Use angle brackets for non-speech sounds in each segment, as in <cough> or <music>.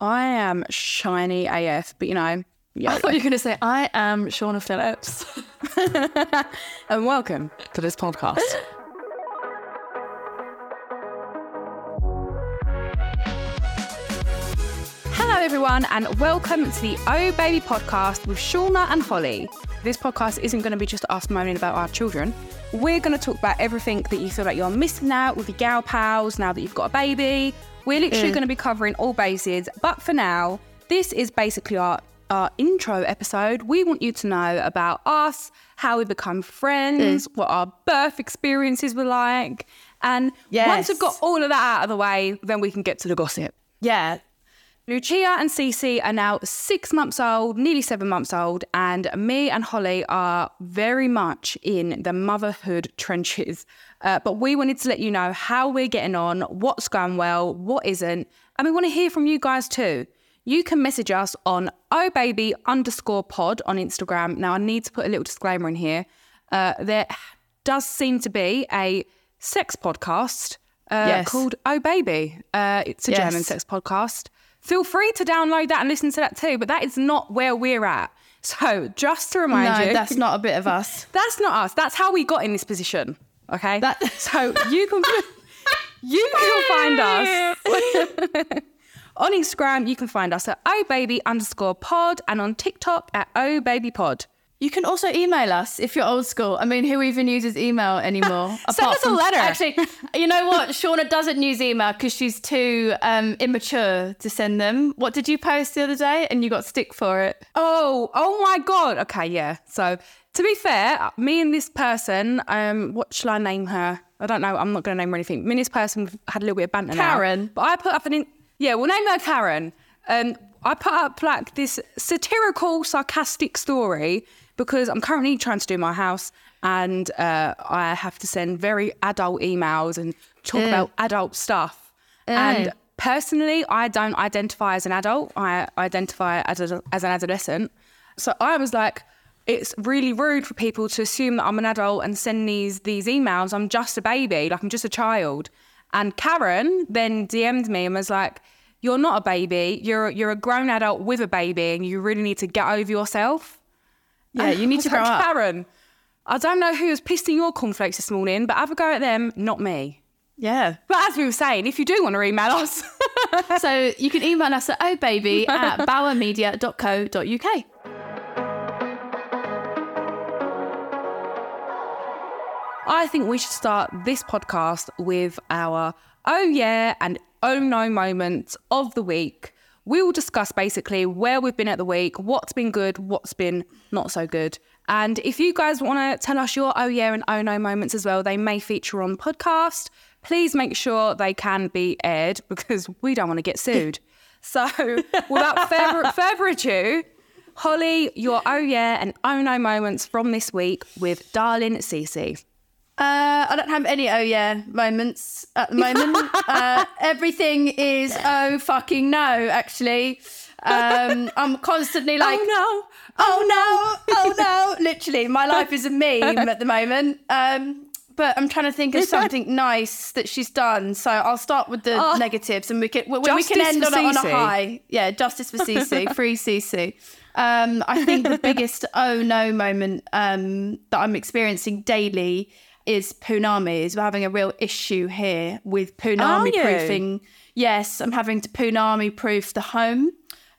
I am shiny AF, but you know, I thought you were going to say, I am Shaughna Phillips. <laughs> and welcome to this podcast. Hello, everyone, and welcome to the Oh Baby podcast with Shaughna and Holly. This podcast isn't going to be just us moaning about our children. We're going to talk about everything that you feel like you're missing out with your gal pals now that you've got a baby. We're literally mm. going to be covering all bases, but for now, this is basically our our intro episode. We want you to know about us, how we become friends, mm. what our birth experiences were like, and once we've got all of that out of the way, then we can get to the gossip. yeah. Lucia and Cici are now six months old, nearly seven months old, and me and Holly are very much in the motherhood trenches. Uh, but we wanted to let you know how we're getting on, what's going well, what isn't, and we want to hear from you guys too. You can message us on ohbaby underscore pod on Instagram. Now, I need to put a little disclaimer in here. Uh, there does seem to be a sex podcast uh, Yes. called Oh Baby. Uh, it's a Yes. German sex podcast. Feel free to download that and listen to that too, but that is not where we're at. So just to remind No, you, that's not a bit of us. <laughs> that's not us. That's how we got in this position. Okay. That- <laughs> so you can <laughs> you can find us on Instagram. You can find us at ohbaby underscore pod and on TikTok at ohbabypod. You can also email us if you're old school. I mean, who even uses email <laughs> anymore? Send us a letter. Actually, you know what? Shaughna doesn't use email because she's too um, immature to send them. What did you post the other day? And you got stick for it. Oh, oh my god. Okay, yeah. So to be fair, me and this person, um, what shall I name her? I don't know. I'm not going to name her anything. Me and this person had a little bit of banter. now. Karen. but I put up an in- yeah. We'll name her Karen. Um, I put up like this satirical, sarcastic story because I'm currently trying to do my house and uh, I have to send very adult emails and talk Ew. about adult stuff. Ew. And personally, I don't identify as an adult. I identify as, a, as an adolescent. So I was like, it's really rude for people to assume that I'm an adult and send these these emails. I'm just a baby, like I'm just a child. And Karen then DM'd me and was like, "You're not a baby. You're you're a grown adult with a baby, and you really need to get over yourself." Yeah, you need to grow like, up. Karen, I don't know who was pissed in your cornflakes this morning, but have a go at them, not me. Yeah. But as we were saying, if you do want to email us, <laughs> so you can email us at ohbaby <laughs> at bauermedia.co.uk. I think we should start this podcast with our oh yeah and oh no moments of the week. We will discuss basically where we've been at the week, what's been good, what's been not so good. And if you guys want to tell us your oh yeah and oh no moments as well, they may feature on podcast. Please make sure they can be aired <laughs> because we don't want to get sued. <laughs> So without further, further ado, Holly, your oh yeah and oh no moments from this week with darling Cici. Uh, I don't have any oh yeah moments at the moment. <laughs> uh, everything is oh fucking no, actually. Um, I'm constantly <laughs> like, oh no, oh no, oh no. Literally, my <laughs> life is a meme at the moment. Um, but I'm trying to think of something nice that she's done. So I'll start with the Oh. negatives, and we can we, we can end on, a- on a high. Yeah, justice for Cici, free Cici. Um, I think the biggest oh no moment um, that I'm experiencing daily is punami. Is we're having a real issue here with punami proofing. Yes, I'm having to punami proof the home,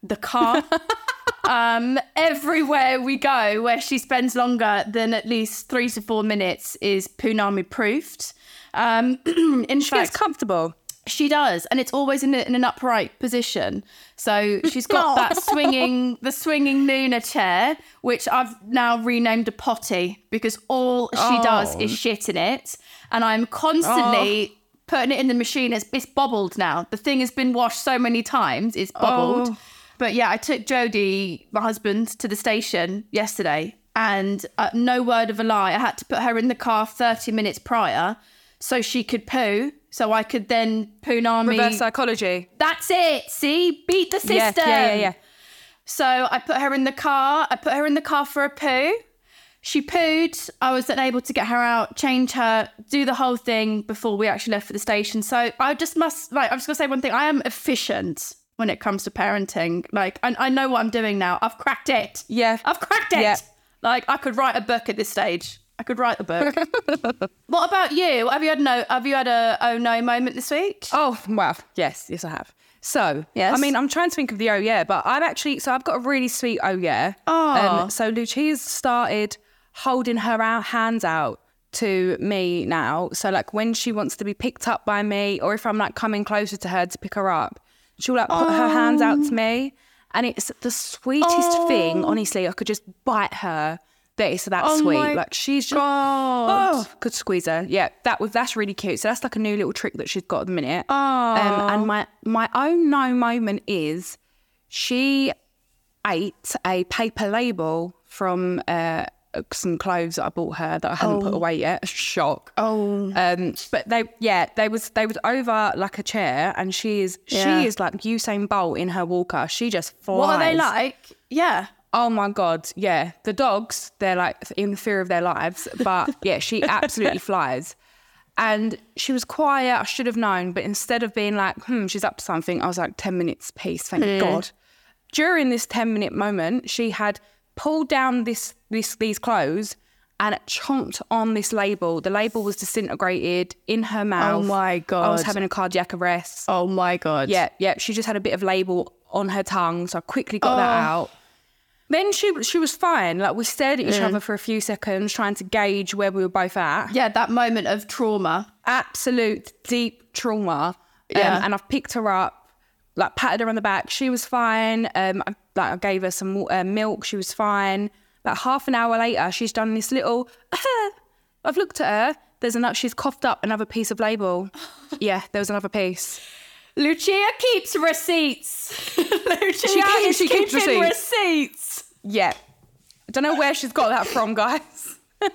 the car. <laughs> um, everywhere we go where she spends longer than at least three to four minutes is punami proofed. Um, <clears throat> in She gets comfortable. She does, and it's always in, a, in an upright position. So she's <laughs> got that swinging, the swinging Nuna chair, which I've now renamed a potty because all she does Oh. is shit in it, and I'm constantly putting it in the machine. It's, it's bobbled now. The thing has been washed so many times, it's bobbled. Oh. But yeah, I took Jody, my husband, to the station yesterday, and uh, no word of a lie, I had to put her in the car 30 minutes prior so she could poo, so I could then punami. Reverse psychology. That's it. See, beat the system. Yeah, yeah, yeah, yeah. So I put her in the car. I put her in the car for a poo. She pooed. I was then able to get her out, change her, do the whole thing before we actually left for the station. So I just must like I'm just gonna say one thing. I am efficient. when it comes to parenting. Like, I, I know what I'm doing now. I've cracked it. Yeah. I've cracked it. Yeah. Like, I could write a book at this stage. I could write a book. <laughs> what about you? Have you had no? Have you had a oh no moment this week? Oh, well, yes, yes, I have. So, Yes? I mean, I'm trying to think of the oh yeah, but I've actually, so I've got a really sweet oh yeah. Oh. Um, so Lucia's started holding her out, hands out to me now. So, like, when she wants to be picked up by me, or if I'm like coming closer to her to pick her up, she'll like put her hands out to me. And it's the sweetest thing. Honestly, I could just bite her. That it's that Oh sweet. Like, she's just. God. Oh, could squeeze her. Yeah, that was that's really cute. So that's like a new little trick that she's got at the minute. Oh. Um, and my my own no moment is she ate a paper label from uh, some clothes that I bought her that I hadn't put away yet. Shock. Oh. Um, but they, yeah, they was they was over like a chair, and she is Yeah. she is like Usain Bolt in her walker. She just flies. What are they like? Yeah. Oh my god, yeah. The dogs, they're like in fear of their lives, but yeah, she <laughs> absolutely flies. And she was quiet. I should have known, but instead of being like, "Hmm, she's up to something," I was like, 10 minutes, peace, thank God." During this 10 minute moment, she had pulled down this this these clothes and chomped on this label. The label was disintegrated in her mouth. Oh my god! I was having a cardiac arrest. Oh my god. Yeah, yeah. She just had a bit of label on her tongue, so I quickly got that Oh. out. Then she she was fine. Like we stared at each other for a few seconds, trying to gauge where we were both at. Yeah, that moment of trauma. Absolute deep trauma. Um, Yeah. and I've picked her up, like patted her on the back. She was fine. Um, I, like I gave her some uh, milk. She was fine. Like half an hour later, she's done this little. <laughs> I've looked at her. There's another. She's coughed up another piece of label. <laughs> yeah, there was another piece. Lucia keeps receipts. <laughs> Lucia She is she keeps keeping receipts. receipts. Yeah. I don't know where she's got that from, guys. <laughs>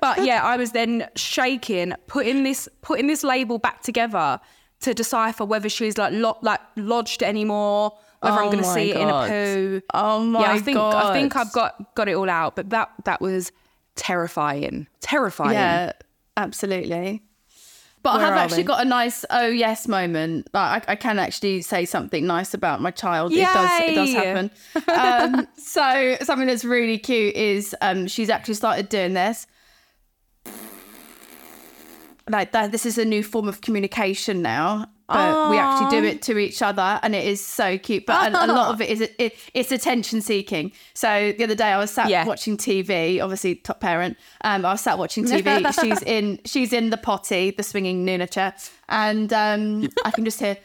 but yeah, I was then shaking, putting this putting this label back together to decipher whether she's like lo- like lodged anymore, whether I'm Oh going to see it in a poo. Oh my god. yeah, I think I think I've got got it all out, but that that was terrifying, terrifying. Yeah, absolutely. But Where I have actually we? got a nice oh yes moment. Like I, I can actually say something nice about my child. It does it does happen. <laughs> um, so something that's really cute is um, she's actually started doing this. Like that, this is a new form of communication now. But we actually do it to each other, and it is so cute. But a, a lot of it is it, it's attention seeking. So the other day I was sat Yeah. watching TV. Obviously, top parent. Um, I was sat watching TV. <laughs> she's in she's in the potty, the swinging Nuna chair, and um, I can just hear.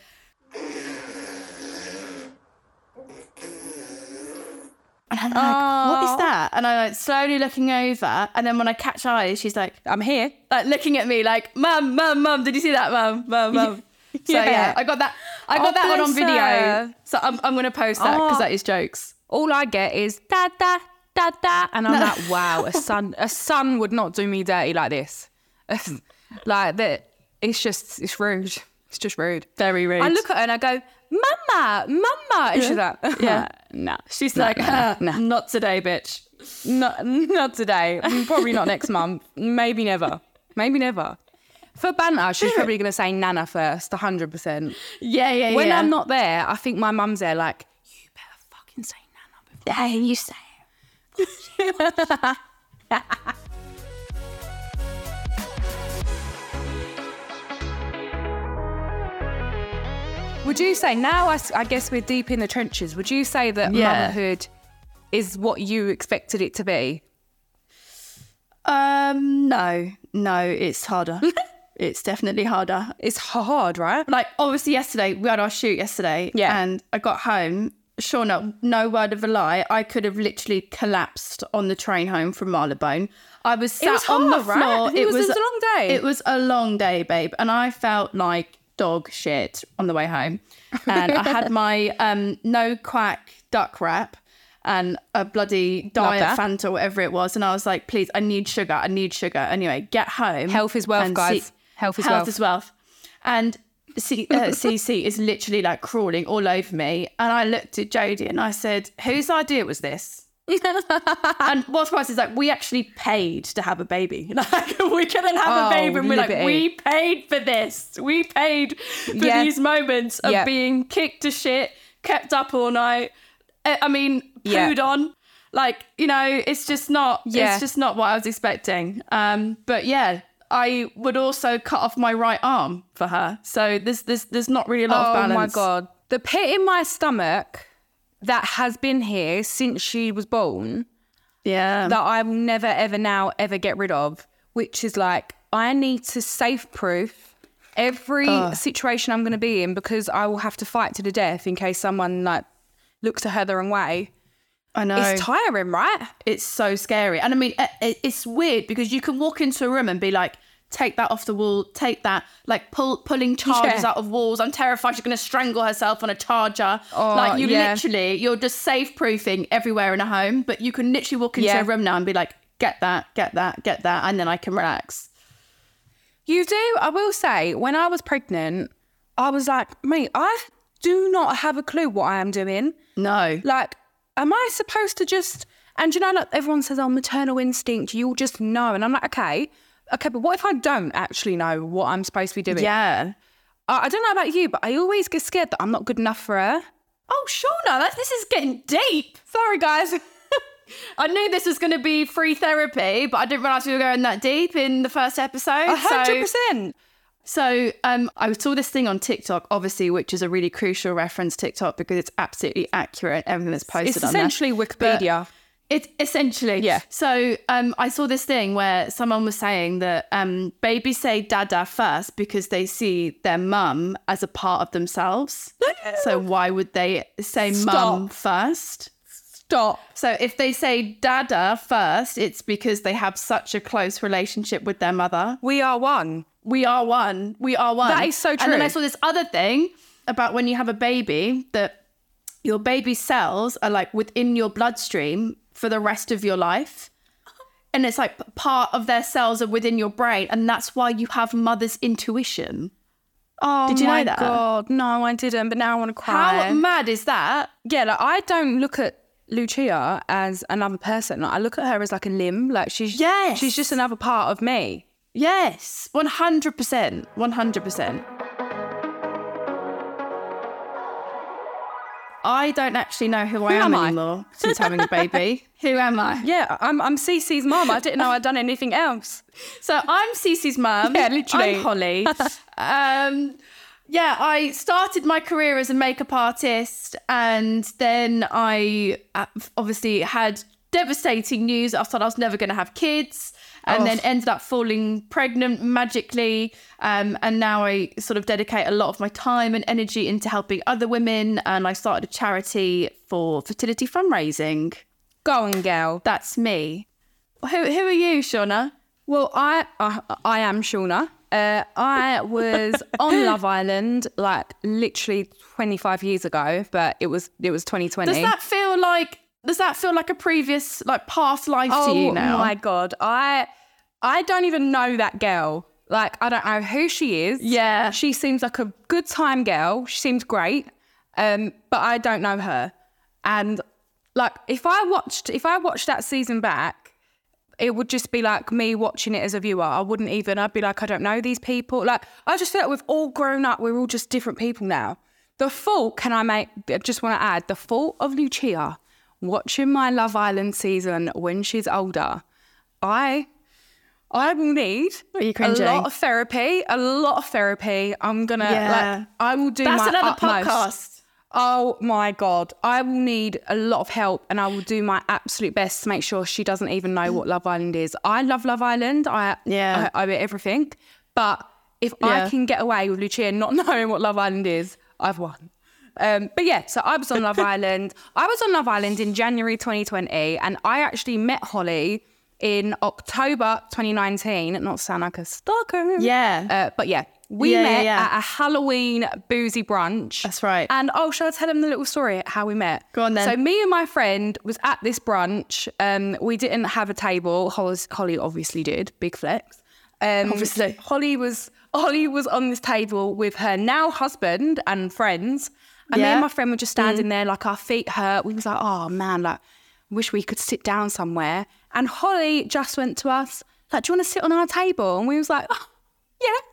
And I'm like, what is that? And I'm like slowly looking over, and then when I catch eyes, she's like, I'm here. like looking at me like, "Mum, mum, mum, did you see that, mum, mum, mum?" So Yeah. yeah, I got that. I got Oh, that one on video. her. So I'm, I'm gonna post that because Oh. that is jokes. All I get is da da da da, and I'm like, wow, a son, a son would not do me dirty like this. <laughs> like that, it's just, it's rude. It's just rude. Very rude. I look at her and I go, Mama, Mama, and she's like, <laughs> Yeah. no, She's no, like, no, "Ah, no, "Not today, bitch." not, <laughs> not today. Probably not next month. Maybe never. Maybe never. For banter, she's <laughs> probably going to say Nana first, 100%. Yeah, yeah, When yeah. I'm not there, I think my mum's there like, you better fucking say Nana before. Hey, you say. <laughs> Would you say now? I guess we're deep in the trenches. Would you say that Yeah. motherhood is what you expected it to be? Um, no, no, it's harder. <laughs> it's definitely harder. It's hard, right? Like obviously yesterday we had our shoot yesterday, Yeah. and I got home. Sure, no, no word of a lie. I could have literally collapsed on the train home from Marylebone. I was sat was on the hard, right? floor. It was- it was a long day. It was a long day, babe, and I felt like dog shit on the way home. And I had my <laughs> um, no quack duck wrap and a bloody diet. Fanta, or whatever it was, and I was like, please, I need sugar. I need sugar. Anyway, get home. Health is wealth, guys. Health is health wealth. is wealth. And C- uh, <laughs> Cici is literally like crawling all over me. And I looked at Jodie and I said, whose idea was this? <laughs> and what's worse is like we actually paid to have a baby. <laughs> Like we couldn't have Oh, a baby, and we're like, we paid for this. We paid for Yeah. these moments of Yeah. being kicked to shit, kept up all night. I mean, Yeah. pooed on. Like you know, it's just not. Yeah. It's just not what I was expecting. Um, but yeah. I would also cut off my right arm for her, so there's there's there's not really a lot of balance. Oh my god. The pit in my stomach that has been here since she was born Yeah, that I will never ever now ever get rid of, which is like I need to safe proof every situation I'm going to be in because I will have to fight to the death in case someone like looks at her the wrong way. I know. It's tiring, right? it's so scary. And I mean, it- it- it's weird because you can walk into a room and be like, take that off the wall, take that, like pull pulling charges Yeah. out of walls. I'm terrified she's going to strangle herself on a charger. Oh, like you yeah. literally, you're just safe proofing everywhere in a home, but you can literally walk into Yeah. a room now and be like, get that, get that, get that, and then I can relax. You do. I will say, when I was pregnant, I was like, mate, I do not have a clue what I am doing. No. Like, am I supposed to just? And you know, like everyone says, "Oh, maternal instinct." You'll just know, and I'm like, okay, okay, but what if I don't actually know what I'm supposed to be doing? Yeah. I, I don't know about you, but I always get scared that I'm not good enough for her. Oh, Shaughna, that, this is getting deep. Sorry, guys. <laughs> I knew this was going to be free therapy, but I didn't realize we were going that deep in the first episode. A hundred percent. So um, I saw this thing on TikTok, obviously, which is a really crucial reference TikTok because it's absolutely accurate. Everything that's posted It's on there. essentially Wikipedia. It essentially, Yeah. So um, I saw this thing where someone was saying that um, babies say "dada" first because they see their mum as a part of themselves. so why would they say "mum" first? Stop. So if they say "dada" first, it's because they have such a close relationship with their mother We are one. We are one. We are one. That is so true. And then. I saw this other thing about when you have a baby that your baby cells are like within your bloodstream for the rest of your life. And it's like part of their cells are within your brain. And that's why you have mother's intuition. Oh Did you know that? god, no, I didn't. But now I want to cry. How mad is that? yeah, like I don't look at Lucia as another person. Like, I look at her as like a limb. Like she's Yes. she's just another part of me. Yes, 100%. 100%. I don't actually know who I am, am I? anymore since having a baby. <laughs> who am I? Yeah, I'm I'm Cici's mum. I didn't know I'd done anything else. So I'm Cici's mum. Yeah, literally. I'm Holly. <laughs> um, yeah, I started my career as a makeup artist, and then I uh, obviously had devastating news. I thought I was never going to have kids, and then ended up falling pregnant magically. Um, and now I sort of dedicate a lot of my time and energy into helping other women. And I started a charity for fertility fundraising. Go on, girl. That's me. Who who are you, Shaughna? Well, I I, I am Shaughna. Uh, I was on <laughs> Love Island like literally 25 years ago, but it was it was 2020. Does that feel like does that feel like a previous like past life oh to you now? Oh my god, I I don't even know that girl. Like I don't know who she is. Yeah. she seems like a good time girl. She seems great, um, but I don't know her. And like if I watched if I watched that season back, it would just be like me watching it as a viewer. I wouldn't even. I'd be like, I don't know these people. Like I just feel like we've all grown up. We're all just different people now. The fault, can I make? I just want to add the fault of Lucia watching my Love Island season when she's older. I I will need a lot of therapy. A lot of therapy. I'm gonna Yeah. like. I will do That's my another utmost. podcast. Oh my god, I will need a lot of help, and I will do my absolute best to make sure she doesn't even know what Love Island is. I love Love Island. I Yeah. I, I bet everything, but if Yeah. I can get away with Lucia not <laughs> knowing what Love Island is, I've won. Um, but yeah, so I was on Love <laughs> Island. I was on Love Island in January 2020, and I actually met Holly in October 2019. Not to sound like a stalker. Yeah. Uh, but yeah, we Yeah, yeah, met yeah. at a Halloween boozy brunch. That's right. And oh, shall I tell them the little story how we met? Go on then. So me and my friend was at this brunch. Um, we didn't have a table. Holly, obviously did. Big flex. Um, Obviously. Holly was Holly was on this table with her now husband and friends. And me Yeah. Mm. and my friend were just standing there, like our feet hurt. We was like, oh man, like wish we could sit down somewhere. And Holly just went to us, like, do you want to sit on our table? And we was like, oh, yes.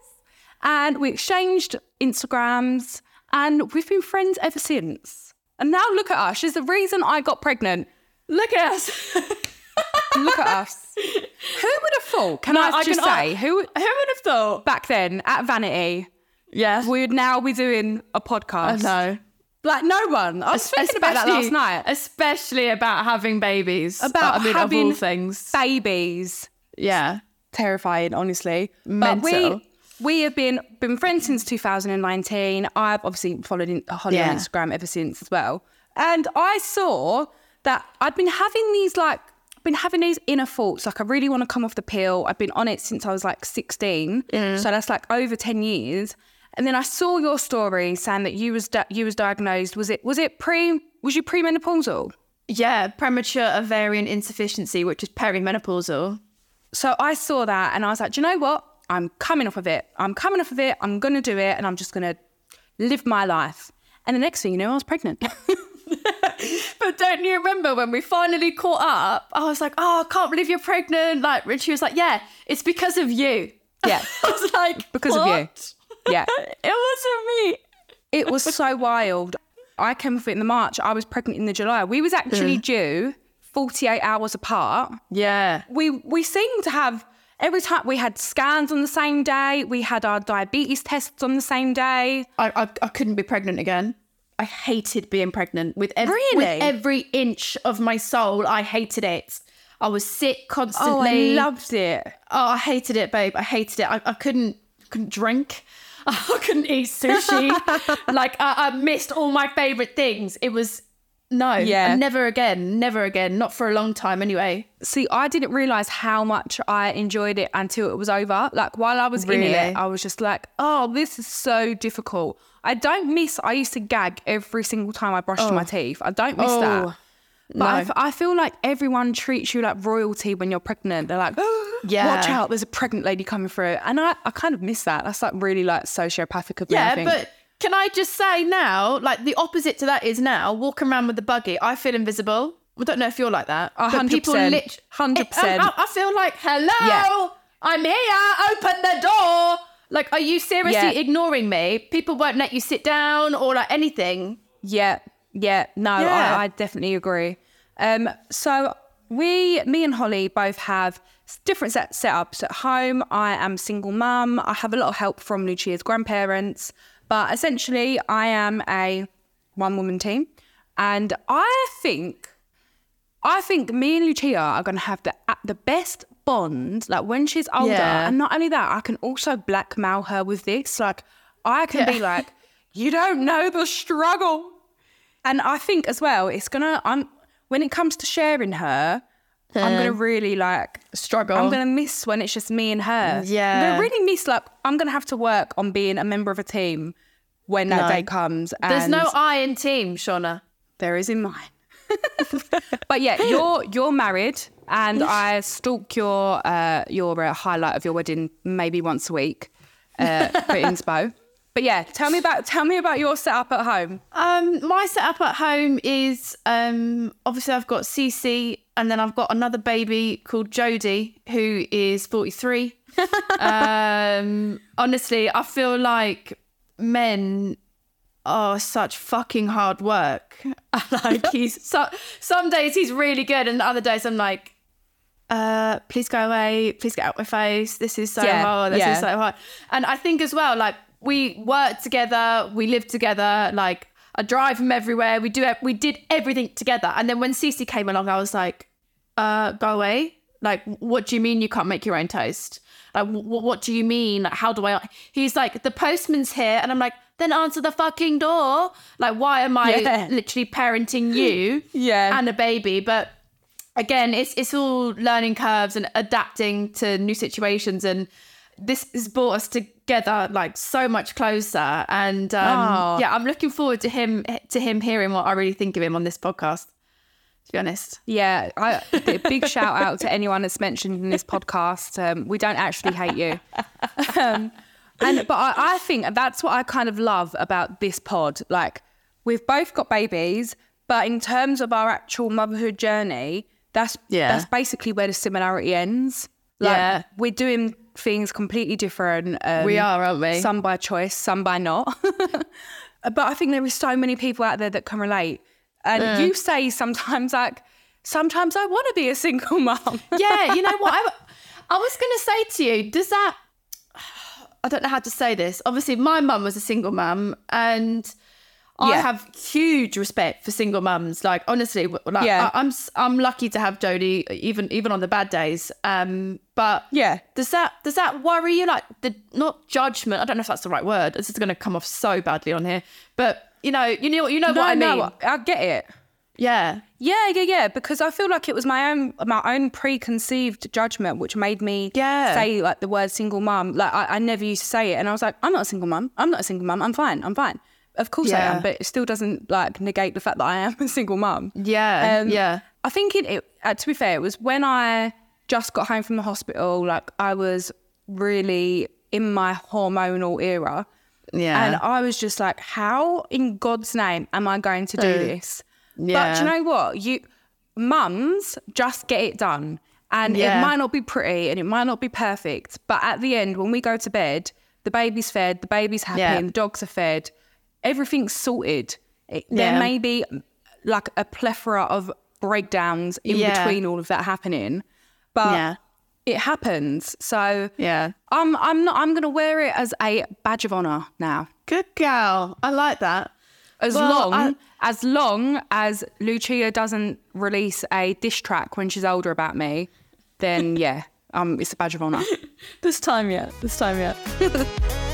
And we exchanged Instagrams and we've been friends ever since. And now look at us. She's the reason I got pregnant. Look at us. <laughs> Look at us. Who would have thought? Can No, I I just can- say, who Who would have thought? back then at Vanity, Yes. we would now be doing a podcast? no. Like no one. I was thinking about that last night. Especially about having babies. About I mean, having things. Babies. Yeah. Terrifying, honestly. But we we have been been friends since 2019. I've obviously followed in, Holly on Instagram ever since as well. And I saw that I'd been having these like been having these inner thoughts like I really want to come off the pill. I've been on it since I was like 16. So that's like over 10 years. And then I saw your story saying that you was di- you was diagnosed was it was it pre was you premenopausal? Yeah. Premature ovarian insufficiency, which is perimenopausal. So I saw that and I was like, do you know what? I'm coming off of it. I'm coming off of it. I'm going to do it and I'm just going to live my life. And the next thing you know, I was pregnant. <laughs> But don't you remember when we finally caught up? I was like, oh, I can't believe you're pregnant. Like, and she was like, yeah, it's because of you. Yeah. <laughs> I was like, Because of you. Yeah. <laughs> It wasn't me. It was so wild. I came off it in the March. I was pregnant in the July. We was actually mm. due 48 hours apart. Yeah. We we seemed to have every time we had scans on the same day. We had our diabetes tests on the same day. I, I, I couldn't be pregnant again. I hated being pregnant with every, Really? with every inch of my soul. I hated it. I was sick constantly. Oh. I loved it. Oh, I hated it, babe. I hated it. I, I couldn't couldn't drink. <laughs> I couldn't eat sushi. <laughs> like I, I missed all my favorite things. It was no, Yeah. never again, never again. Not for a long time, anyway. See, I didn't realize how much I enjoyed it until it was over. Like while I was in it, I was just like, "Oh, this is so difficult." I don't miss. I used to gag every single time I brushed my oh. teeth. I don't miss Oh, that. But I, no. f- I feel like everyone treats you like royalty when you're pregnant. They're like, <gasps> oh, Yeah. watch out, there's a pregnant lady coming through," and I, I kind of miss that. That's like really like sociopathic of me. I Yeah, think. but can I just say now, like the opposite to that is now walking around with the buggy. I feel invisible. I don't know if you're like that. Hundred people lit- Hundred I, percent. I- I feel like, hello, Yeah. I'm here. Open the door. Like, are you seriously Yeah. ignoring me? People won't let you sit down or like anything. Yeah, yeah, no, Yeah. I, I definitely agree. Um, so we, me and Holly, both have different set setups at home. I am single mum. I have a lot of help from Lucia's grandparents, but essentially, I am a one woman team, and I think. I think me and Lucia are going to have the the best bond. Like when she's older, Yeah. and not only that, I can also blackmail her with this. Like I can be <laughs> like, "You don't know the struggle," and I think as well, it's gonna. I'm when it comes to sharing her, I'm gonna really like Struggle. I'm gonna miss when it's just me and her. Yeah, I'm gonna really miss like I'm gonna have to work on being a member of a team when that No. day comes. And There's no I in team, Shaughna. there is in mine. <laughs> but yeah, you're you're married, and I stalk your uh, your uh, highlight of your wedding maybe once a week uh, for <laughs> inspo. But yeah, tell me about tell me about your setup at home. Um, my setup at home is um, obviously I've got Cici, and then I've got another baby called Jody who is 43. <laughs> um, honestly, I feel like men are such fucking hard work. <laughs> like he's so some days he's really good, and other days I'm like, uh, please go away, please get out my face. This is so Yeah, hard. This yeah. is so hard. And I think as well, like we work together, we live together. Like I drive him everywhere. We do. We did everything together. And then when Cici came along, I was like, uh, go away. Like, what do you mean you can't make your own toast? Like, w- what do you mean? Like, how do I? He's like, the postman's here, and I'm like, then answer the fucking door. Like, why am I Yeah. literally parenting you? <laughs> Yeah. and a baby, but again, it's it's all learning curves and adapting to new situations, and this has brought us together like so much closer. And um, Aw. yeah, I'm looking forward to him to him hearing what I really think of him on this podcast. To be honest, Yeah, I, a big shout out to anyone that's mentioned in this podcast. Um, we don't actually hate you. Um, and but I, I think that's what I kind of love about this pod. Like we've both got babies, But in terms of our actual motherhood journey, that's Yeah. that's basically where the similarity ends. Like, Yeah. we're doing things completely different. Um, We are, aren't we? Some by choice, some by not. <laughs> but I think there is so many people out there that can relate. And you say sometimes like, sometimes I want to be a single <laughs> mum. yeah, you know what? <laughs> I, I was going to say to you, does that. <sighs> I don't know how to say this. Obviously, my mum was a single mum, and I Yeah. have huge respect for single mums. Like honestly, like Yeah. I, I'm s- I'm lucky to have Jodie, even even on the bad days. Um, but Yeah. does that does that worry you? Like the not judgment. I don't know if that's the right word. This is going to come off so badly on here, but you know, you know, you know what I mean. No, I get it. Yeah, Yeah, yeah, yeah. Because I feel like it was my own my own preconceived judgment which made me Yeah. say like the word single mum. Like I, I never used to say it, and I was like, I'm not a single mum. I'm not a single mum. I'm fine. I'm fine. Of course I am, but it still doesn't like negate the fact that I am <laughs> a single mum. yeah, Um, yeah. I think it, it uh, to be fair, it was when I just got home from the hospital. Like I was really in my hormonal era. Yeah. And I was just like, how in God's name am I going to do this? But Yeah. do you know what? You mums just get it done. And Yeah. it might not be pretty and it might not be perfect. But at the end, when we go to bed, the baby's fed, the baby's happy, Yeah. and the dogs are fed, everything's sorted. It, Yeah. There may be like a plethora of breakdowns in Yeah. between all of that happening. But Yeah. it happens. So Yeah. I'm I'm not I'm gonna wear it as a badge of honor now. Good girl, I like that. As Well, long I- as long as Lucia doesn't release a dish track when she's older about me, then <laughs> yeah, um, it's a badge of honor. This time yet. This time yet. <laughs>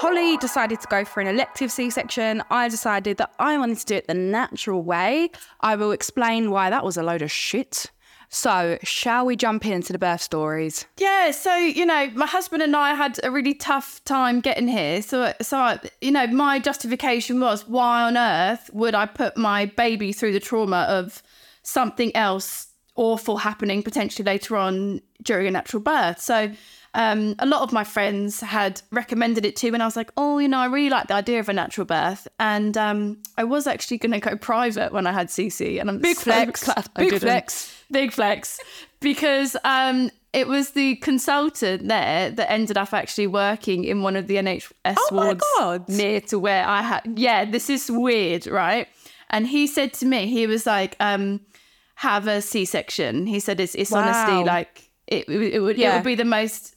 Holly decided to go for an elective C section. I decided that I wanted to do it the natural way. I will explain why that was a load of shit. So, shall we jump into the birth stories? Yeah, so you know, my husband and I had a really tough time getting here. So, so I, you know, my justification was, why on earth would I put my baby through the trauma of something else awful happening potentially later on during a natural birth? So, um, a lot of my friends had recommended it too, and I was like, oh, you know, I really like the idea of a natural birth, and um, I was actually going to go private when I had Cici, and I'm Big so flex. glad I Big didn't. flex. Big flex. Because um, it was the consultant there that ended up actually working in one of the NHS Oh wards near to where I had. Yeah, this is weird, right? And he said to me, he was like, um, "Have a C-section." He said, "It's, it's honestly like it, it, would- it would it would be the most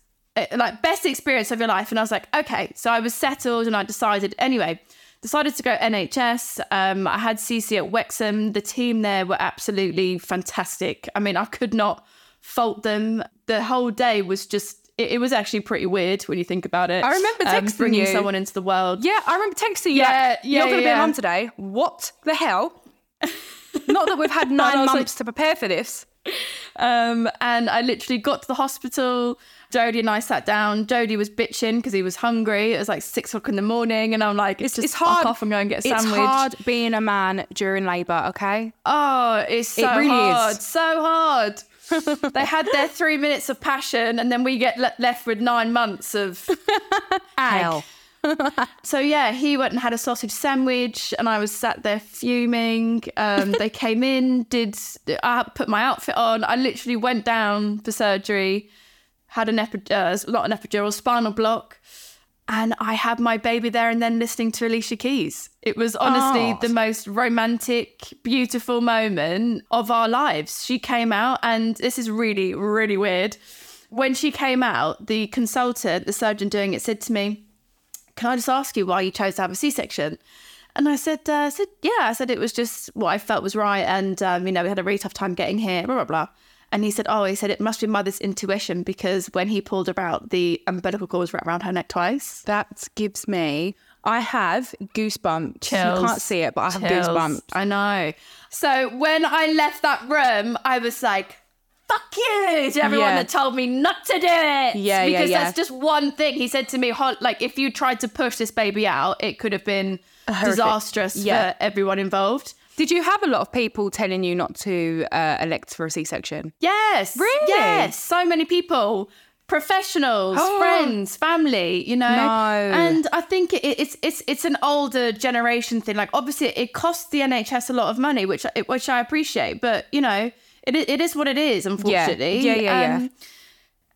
like best experience of your life." And I was like, "Okay." So I was settled, and I decided anyway. Decided to go NHS. Um, I had Cici at Wexham. The team there were absolutely fantastic. I mean, I could not fault them. The whole day was just. It, it was actually pretty weird when you think about it. I remember um, texting bringing you. someone into the world. Yeah, I remember texting you. Yeah, like, yeah, You're going to be yeah. a mum today. What the hell? <laughs> Not that we've had nine was like- months to prepare for this. <laughs> Um, and I literally got to the hospital. Jodie and I sat down. Jodie was bitching because he was hungry. It was like six o'clock in the morning, and I'm like, "It's just it's hard. off and go and get a it's sandwich." It's hard being a man during labour. Okay. Oh, it's so really is. hard, so hard. <laughs> they had their three minutes of passion, and then we get le- left with nine months of <laughs> Hell. <laughs> So yeah, he went and had a sausage sandwich, and I was sat there fuming. Um, they came in, did I put my outfit on? I literally went down for surgery, had an epi- uh, not an epidural, spinal block, and I had my baby there, and then listening to Alicia Keys. It was honestly Oh. the most romantic, beautiful moment of our lives. She came out, and this is really, really weird. When she came out, the consultant, the surgeon doing it, said to me can I just ask you why you chose to have a C-section? And I said, uh, I said, yeah. I said it was just what I felt was right, and um, you know, we had a really tough time getting here. Blah blah blah. And he said, oh, he said it must be mother's intuition because when he pulled her out, the umbilical cord was wrapped around her neck twice. That gives me. I have goosebumps. Chills. You can't see it, but I have Chills. goosebumps. I know. So when I left that room, I was like, fuck you to everyone Yeah. that told me not to do it. Yeah, Because yeah. that's just one thing. He said to me, like, if you tried to push this baby out, it could have been Horrific. disastrous for everyone involved. Did you have a lot of people telling you not to uh, elect for a C-section? Yes. Really? Yes. So many people. Professionals, Oh. <gasps> friends, family, you know, No. and I think it, it's it's it's an older generation thing. Like, obviously, it costs the NHS a lot of money, which I- which I appreciate, but you know, it it is what it is. Unfortunately, Um, Yeah, yeah, yeah.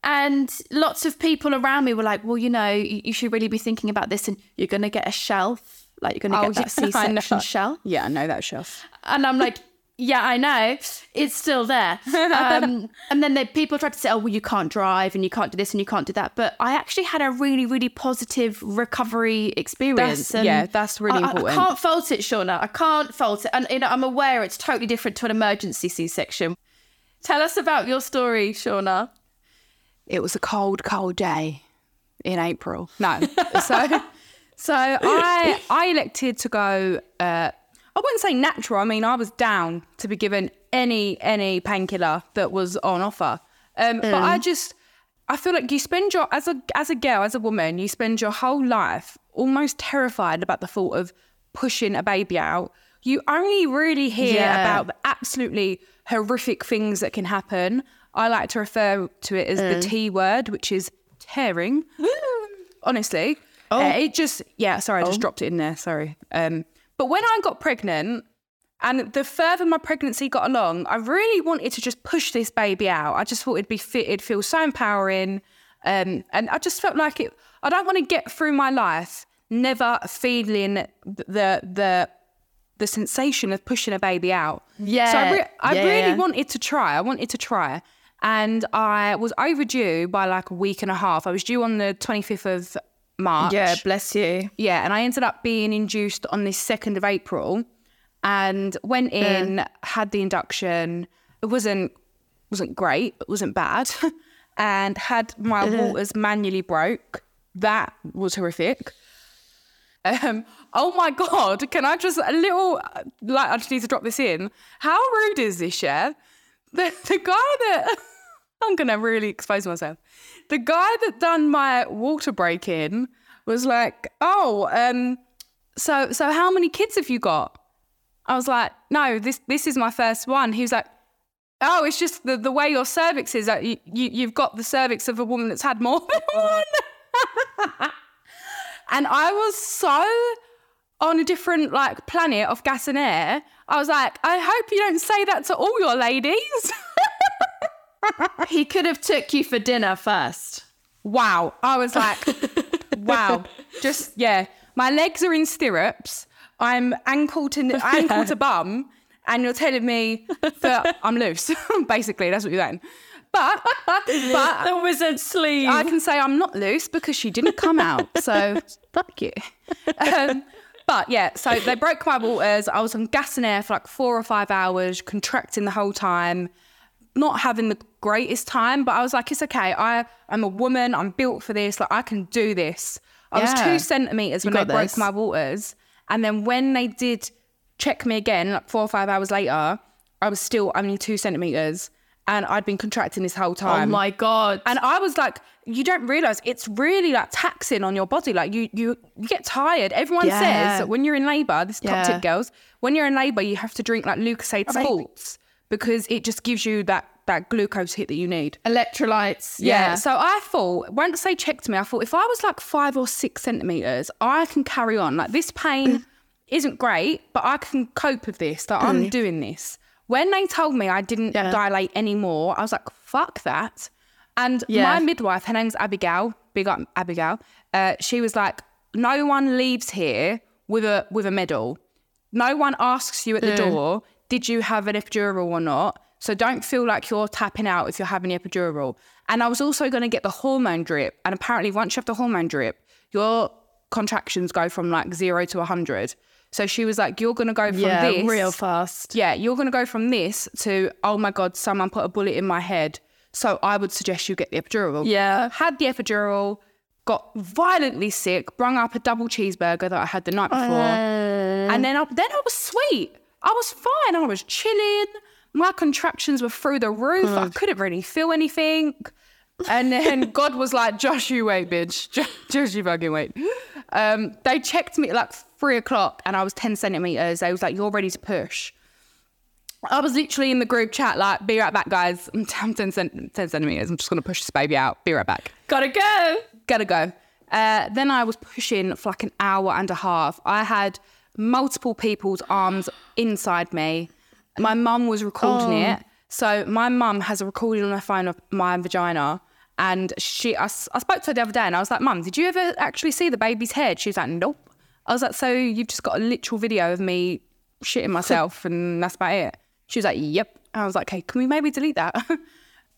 And lots of people around me were like, "Well, you know, you, you should really be thinking about this, and you're going to get a shelf, like you're going to Oh, get that <laughs> yeah, I know. C-section shell. Yeah, I know that shelf. And I'm like, yeah, I know. It's still there. <laughs> Um, and then the people tried to say, oh, well, you can't drive and you can't do this and you can't do that. But I actually had a really, really positive recovery experience. That's- and yeah, that's really I- important. I, can't fault it, Shaughna. I can't fault it. And you know, I'm aware it's totally different to an emergency C-section. Tell us about your story, Shaughna. It was a cold, cold day in April. No, <laughs> so so I I elected to go. Uh, I wouldn't say natural. I mean, I was down to be given any any painkiller that was on offer. Um, But I just I feel like you spend your as a as a girl as a woman you spend your whole life almost terrified about the thought of pushing a baby out. You only really hear Yeah. about the absolutely horrific things that can happen. I like to refer to it as the T word, which is tearing. <gasps> Honestly, Oh. Uh, it just yeah. Sorry, I just dropped it in there. Sorry. Um, but when I got pregnant, and the further my pregnancy got along, I really wanted to just push this baby out. I just thought it'd be fit, it'd feel so empowering. Um, and I just felt like it, I don't want to get through my life never feeling the, the, the sensation of pushing a baby out. Yeah, So I, re- I yeah, really yeah. wanted to try. I wanted to try. And I was overdue by like a week and a half. I was due on the 25th of March. Yeah, bless you. Yeah, and I ended up being induced on the 2nd of April and went in, had the induction. It wasn't wasn't great, it wasn't bad. <laughs> and had my waters manually broke. That was horrific. Um, oh my god, can I just a little like I just need to drop this in. How rude is this, yeah? The the guy that <laughs> I'm gonna really expose myself. The guy that done my water break in was like, "Oh, um, so so how many kids have you got?" I was like, "No, this this is my first one." He was like, "Oh, it's just the the way your cervix is. Like, you, you you've got the cervix of a woman that's had more <laughs> than one." <laughs> and I was so on a different like planet of gas and air. I was like, "I hope you don't say that to all your ladies." <laughs> He could have took you for dinner first. wow. I was like, wow. Just yeah. My legs are in stirrups. I'm ankle to <laughs> ankle to bum, and you're telling me that I'm loose. <laughs> Basically, that's what you're saying. But <laughs> but The wizard sleeve. I can say I'm not loose because she didn't come out. So fuck you. Um, but yeah, so they broke my waters. I was on gas and air for like four or five hours, contracting the whole time, not having the greatest time. But I was like, it's okay. I I'm a woman. I'm built for this. Like I can do this. I was two centimeters when they got broke my waters, and then when they did check me again, like four or five hours later, I was still only two centimeters, and I'd been contracting this whole oh time. oh my god. And I was like, you don't realize it's really like taxing on your body. Like you, you, you get tired. Everyone Yeah. says that when you're in labour, this top Yeah. tip girls, when you're in labour, you have to drink like Lucozade salts because it just gives you that that glucose hit that you need. Electrolytes. Yeah. Yeah. So I thought once they checked me, I thought if I was like five or six centimeters, I can carry on. Like this pain <laughs> isn't great, but I can cope with this. That I'm doing this. When they told me I didn't Yeah. dilate anymore, I was like, fuck that. And Yeah. my midwife, her name's Abigail, big up Abigail. Uh, she was like, no one leaves here with a with a medal. No one asks you at the door, did you have an epidural or not? So don't feel like you're tapping out if you're having the epidural. And I was also going to get the hormone drip. And apparently, once you have the hormone drip, your contractions go from like zero to 100. So she was like, "You're gonna go from yeah, this real fast. yeah, you're going to go from this to, oh my God, someone put a bullet in my head. So I would suggest you get the epidural. Yeah. Had the epidural, got violently sick, brung up a double cheeseburger that I had the night before. and then I, then I was sweet. I was fine. I was chilling. My contractions were through the roof. I couldn't really feel anything. And then <laughs> God was like, Josh, you wait, bitch. <laughs> Josh, you fucking wait. Um, they checked me at like three o'clock and I was 10 centimeters. They was like, you're ready to push. I was literally in the group chat, like, be right back, guys. I'm 10, cent- 10 centimeters. I'm just going to push this baby out. Be right back. Gotta go. Gotta go. Uh, then I was pushing for like an hour and a half. I had multiple people's arms inside me. My mum was recording it. So my mum has a recording on her phone of my vagina. And she, I spoke to her the other day and I was like, Mum, did you ever actually see the baby's head? She was like, Nope. I was like, So you've just got a literal video of me shitting myself <laughs> and that's about it? She was like, Yep. And I was like, Okay, can we maybe delete that? <laughs>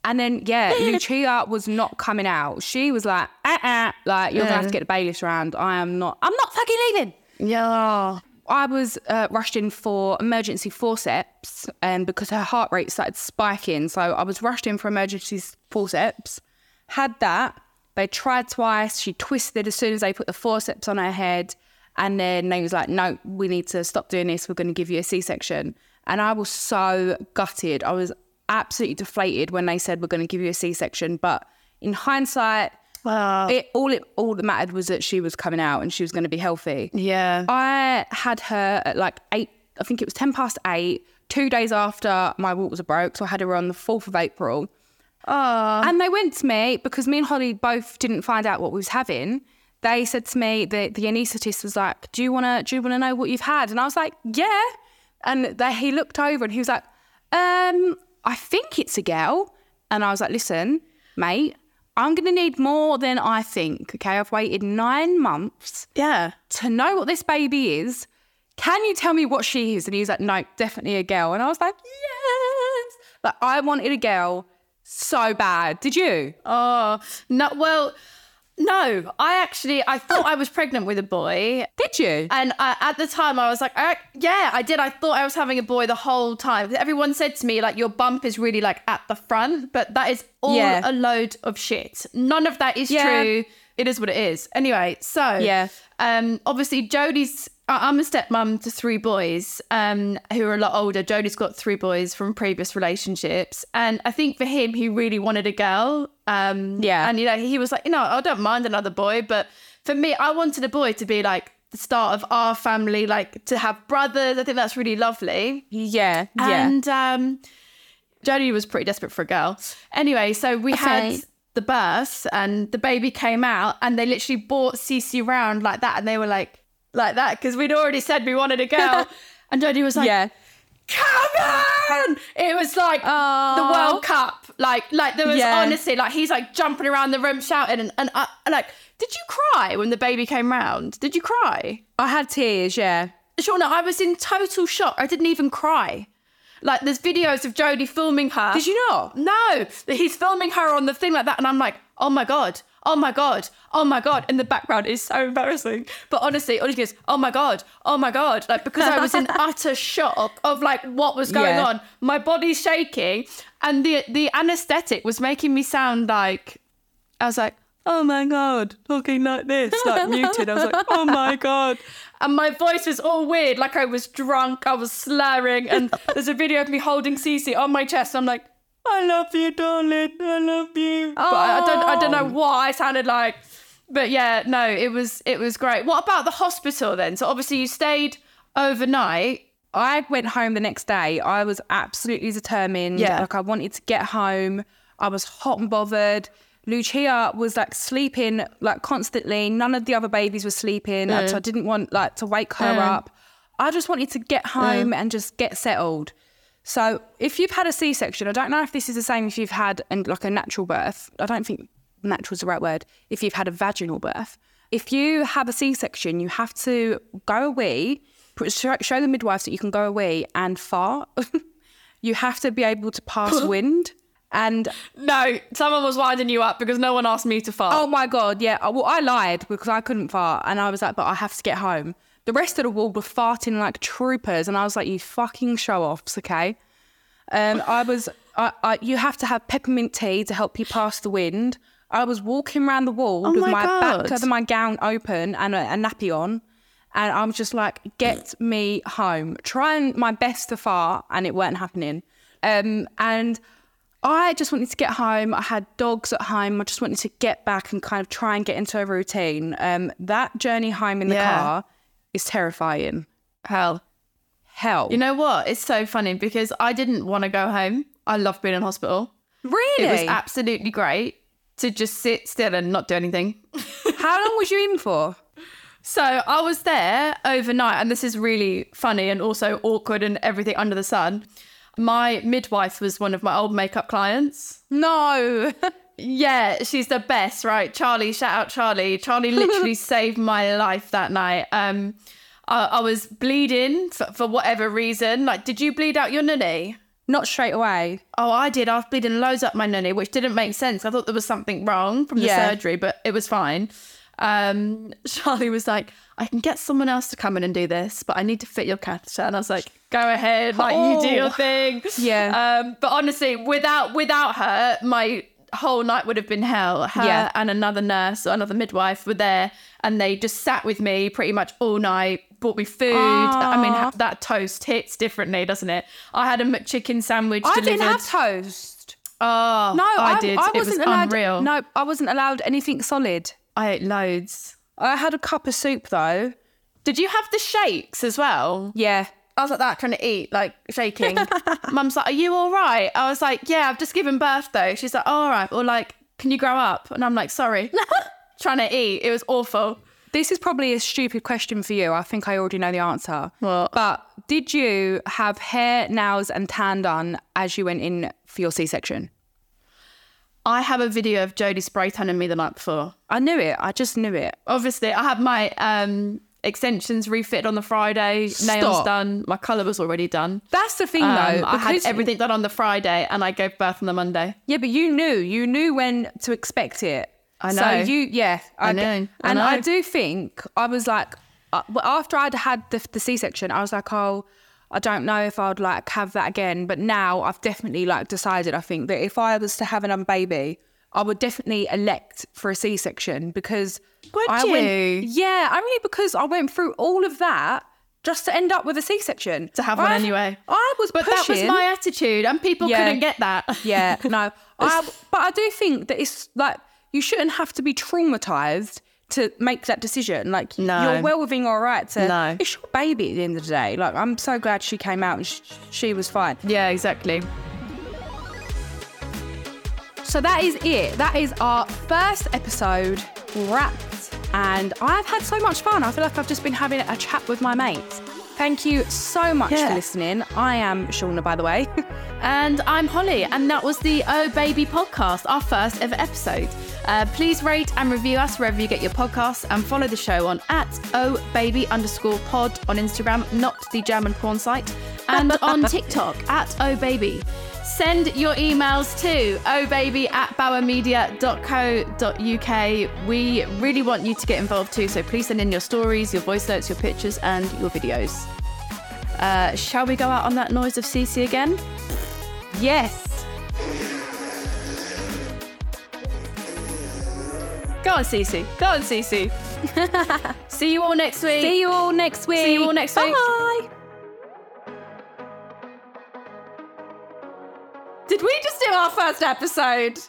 And then, yeah, <laughs> Lucia was not coming out. She was like, uh uh like, you're going to have to get the bailiffs around. I am not, I'm not fucking leaving. Yeah. I was uh, rushed in for emergency forceps um, because her heart rate started spiking. So I was rushed in for emergency forceps, had that. They tried twice. She twisted as soon as they put the forceps on her head. And then they was like, no, we need to stop doing this. We're going to give you a C-section. And I was so gutted. I was absolutely deflated when they said, we're going to give you a C-section. But in hindsight, Wow. it all it all that mattered was that she was coming out and she was going to be healthy. Yeah. I had her at like eight, I think it was 10 past eight, two days after my waters broke. So I had her on the 4th of April. Oh. And they went to me because me and Holly both didn't find out what we was having. They said to me, the, the anaesthetist was like, do you want to do you want to know what you've had? And I was like, yeah. And they, he looked over and he was like, um, I think it's a girl. And I was like, listen, mate, I'm going to need more than I think. Okay. I've waited nine months Yeah. to know what this baby is. Can you tell me what she is? And he was like, no, definitely a girl. And I was like, yes. Like, I wanted a girl so bad. Did you? Oh no. Well, no. I actually I thought I was pregnant with a boy, Did you? and I, at the time I was like, I, yeah, I did. I thought I was having a boy the whole time. Everyone said to me like, your bump is really like at the front, but that is all Yeah. a load of shit. None of that is Yeah. true. It is what it is. Anyway, so Yeah. um, obviously Jodie's. I'm a stepmom to three boys um, who are a lot older. Jodie's got three boys from previous relationships, and I think for him, he really wanted a girl. Um, Yeah. and you know, he was like, you know, I don't mind another boy, but for me, I wanted a boy to be like the start of our family, like to have brothers. I think that's really lovely. Yeah. Yeah. And um, Jodie was pretty desperate for a girl. Anyway, so we had the birth and the baby came out and they literally brought Cici round like that and they were like, like that, because we'd already said we wanted a girl. <laughs> and Jodie was like, yeah. come on! It was like the World Cup. Like, like there was Yeah. honestly, like he's like jumping around the room shouting and, and I, like, did you cry when the baby came round? Did you cry? I had tears. Yeah. Shaughna, I was in total shock. I didn't even cry. Like, there's videos of Jodie filming her. Did you not? No, he's filming her on the thing like that, and I'm like, oh my god, oh my god, oh my god. In the background is so embarrassing. But honestly, all he goes, oh my god, oh my god, like because I was in <laughs> utter shock of like what was going Yeah. on. My body's shaking, and the the anesthetic was making me sound like I was like, oh my God, talking like this, like <laughs> muted. I was like, oh my God. And my voice was all weird, like I was drunk, I was slurring. And <laughs> there's a video of me holding Cici on my chest. I'm like, I love you, darling. I love you. But I, I don't I don't know oh. what I sounded like. But yeah, no, it was it was great. What about the hospital then? So obviously you stayed overnight. I went home the next day. I was absolutely determined. Yeah. Like I wanted to get home. I was hot and bothered. Lucia was like sleeping like constantly. None of the other babies were sleeping. So I mm. didn't want like to wake her mm. up. I just wanted to get mm. home and just get settled. So if you've had a C-section, I don't know if this is the same if you've had an, like a natural birth. I don't think natural is the right word. If you've had a vaginal birth, if you have a C-section, you have to go away, show, show the midwives that you can go away and fart. <laughs> you have to be able to pass <laughs> wind. And No, someone was winding you up because no one asked me to fart. oh my god, yeah. Well, I lied because I couldn't fart, and I was like, but I have to get home The rest of the ward were farting like troopers, and I was like, "You fucking show offs, okay?" Um, I was, I, I, you have to have peppermint tea to help you pass the wind. I was walking around the wall Oh with my my, back of my gown open and a, a nappy on, and I'm just like, "Get me home!" Trying my best to fart, and it weren't happening. Um, and I just wanted to get home. I had dogs at home. I just wanted to get back and kind of try and get into a routine. Um, that journey home in the Yeah. car is terrifying. Hell. Hell, You know what? It's so funny because I didn't want to go home. I love being in hospital. really? It was absolutely great to just sit still and not do anything. <laughs> How long was you in for? So I was there overnight, and this is really funny and also awkward and everything under the sun. My midwife was one of my old makeup clients. No. Yeah, she's the best, right? Charlie, shout out Charlie. Charlie literally <laughs> saved my life that night. Um, I, I was bleeding for, for whatever reason. Like, did you bleed out your nunny? Not straight away. Oh, I did. I was bleeding loads up my nunny, which didn't make sense. I thought there was something wrong from the Yeah. surgery, but it was fine. Um, <laughs> Charlie was like, I can get someone else to come in and do this, but I need to fit your catheter. And I was like, go ahead, like you do your Oh. thing. Yeah. Um, but honestly, without without her, my whole night would have been hell. Her Yeah. and another nurse or another midwife were there and they just sat with me pretty much all night, bought me food. I mean, that toast hits differently, doesn't it? I had a McChicken sandwich I delivered. didn't have toast. Oh, No, I, I, did. I it was wasn't allowed. unreal. No, I wasn't allowed anything solid. I ate loads. I had a cup of soup though. Did you have the shakes as well? Yeah. I was like that, trying to eat, like shaking. <laughs> Mum's like, "Are you all right?" I was like, "Yeah, I've just given birth though." She's like, "All right," or like, "Can you grow up?" And I'm like, "Sorry." <laughs> trying to eat. It was awful. This is probably a stupid question for you. I think I already know the answer. What? But did you have hair, nails, and tan done as you went in for your C-section? I have a video of Jodie spray tanning me the night before. I knew it. I just knew it. Obviously, I had my um, extensions refitted on the Friday, nails done. My colour was already done. That's the thing, Um, though. I had everything done on the Friday, and I gave birth on the Monday. Yeah, but you knew. You knew when to expect it. I know. So you, yeah, I get- know, I and I know. do think I was like, uh, after I'd had the, the C-section, I was like, oh, I don't know if I'd like have that again. But now I've definitely like decided. I think that if I was to have another baby, I would definitely elect for a C-section because Would I you? went, yeah, only because I went through all of that. Just to end up with a C-section. To have one I- anyway. I was But that was my attitude, and people Yeah. couldn't get that. yeah, no. <laughs> I, but I do think that it's like you shouldn't have to be traumatized to make that decision. Like No. you're well within your right to. No. It's your baby at the end of the day. Like I'm so glad she came out and sh- she was fine. yeah, exactly. So that is it. That is our first episode wrapped. And I've had so much fun. I feel like I've just been having a chat with my mates. Thank you so much Yeah. for listening. I am Shaughna, by the way. <laughs> And I'm Holly, and that was the Oh Baby podcast, our first ever episode. Uh, please rate and review us wherever you get your podcasts, and follow the show on at Oh Baby underscore pod on Instagram, not the German porn site, and on <laughs> TikTok at Oh Baby. Send your emails to ohbaby at bauermedia.co.uk. We really want you to get involved too, so please send in your stories, your voice notes, your pictures, and your videos. Uh, shall we go out on that noise of Cici again? yes. Go on, Cici. Go on, Cici. <laughs> See you all next week. See you all next week. See you all next week. Bye. Did we just do our first episode?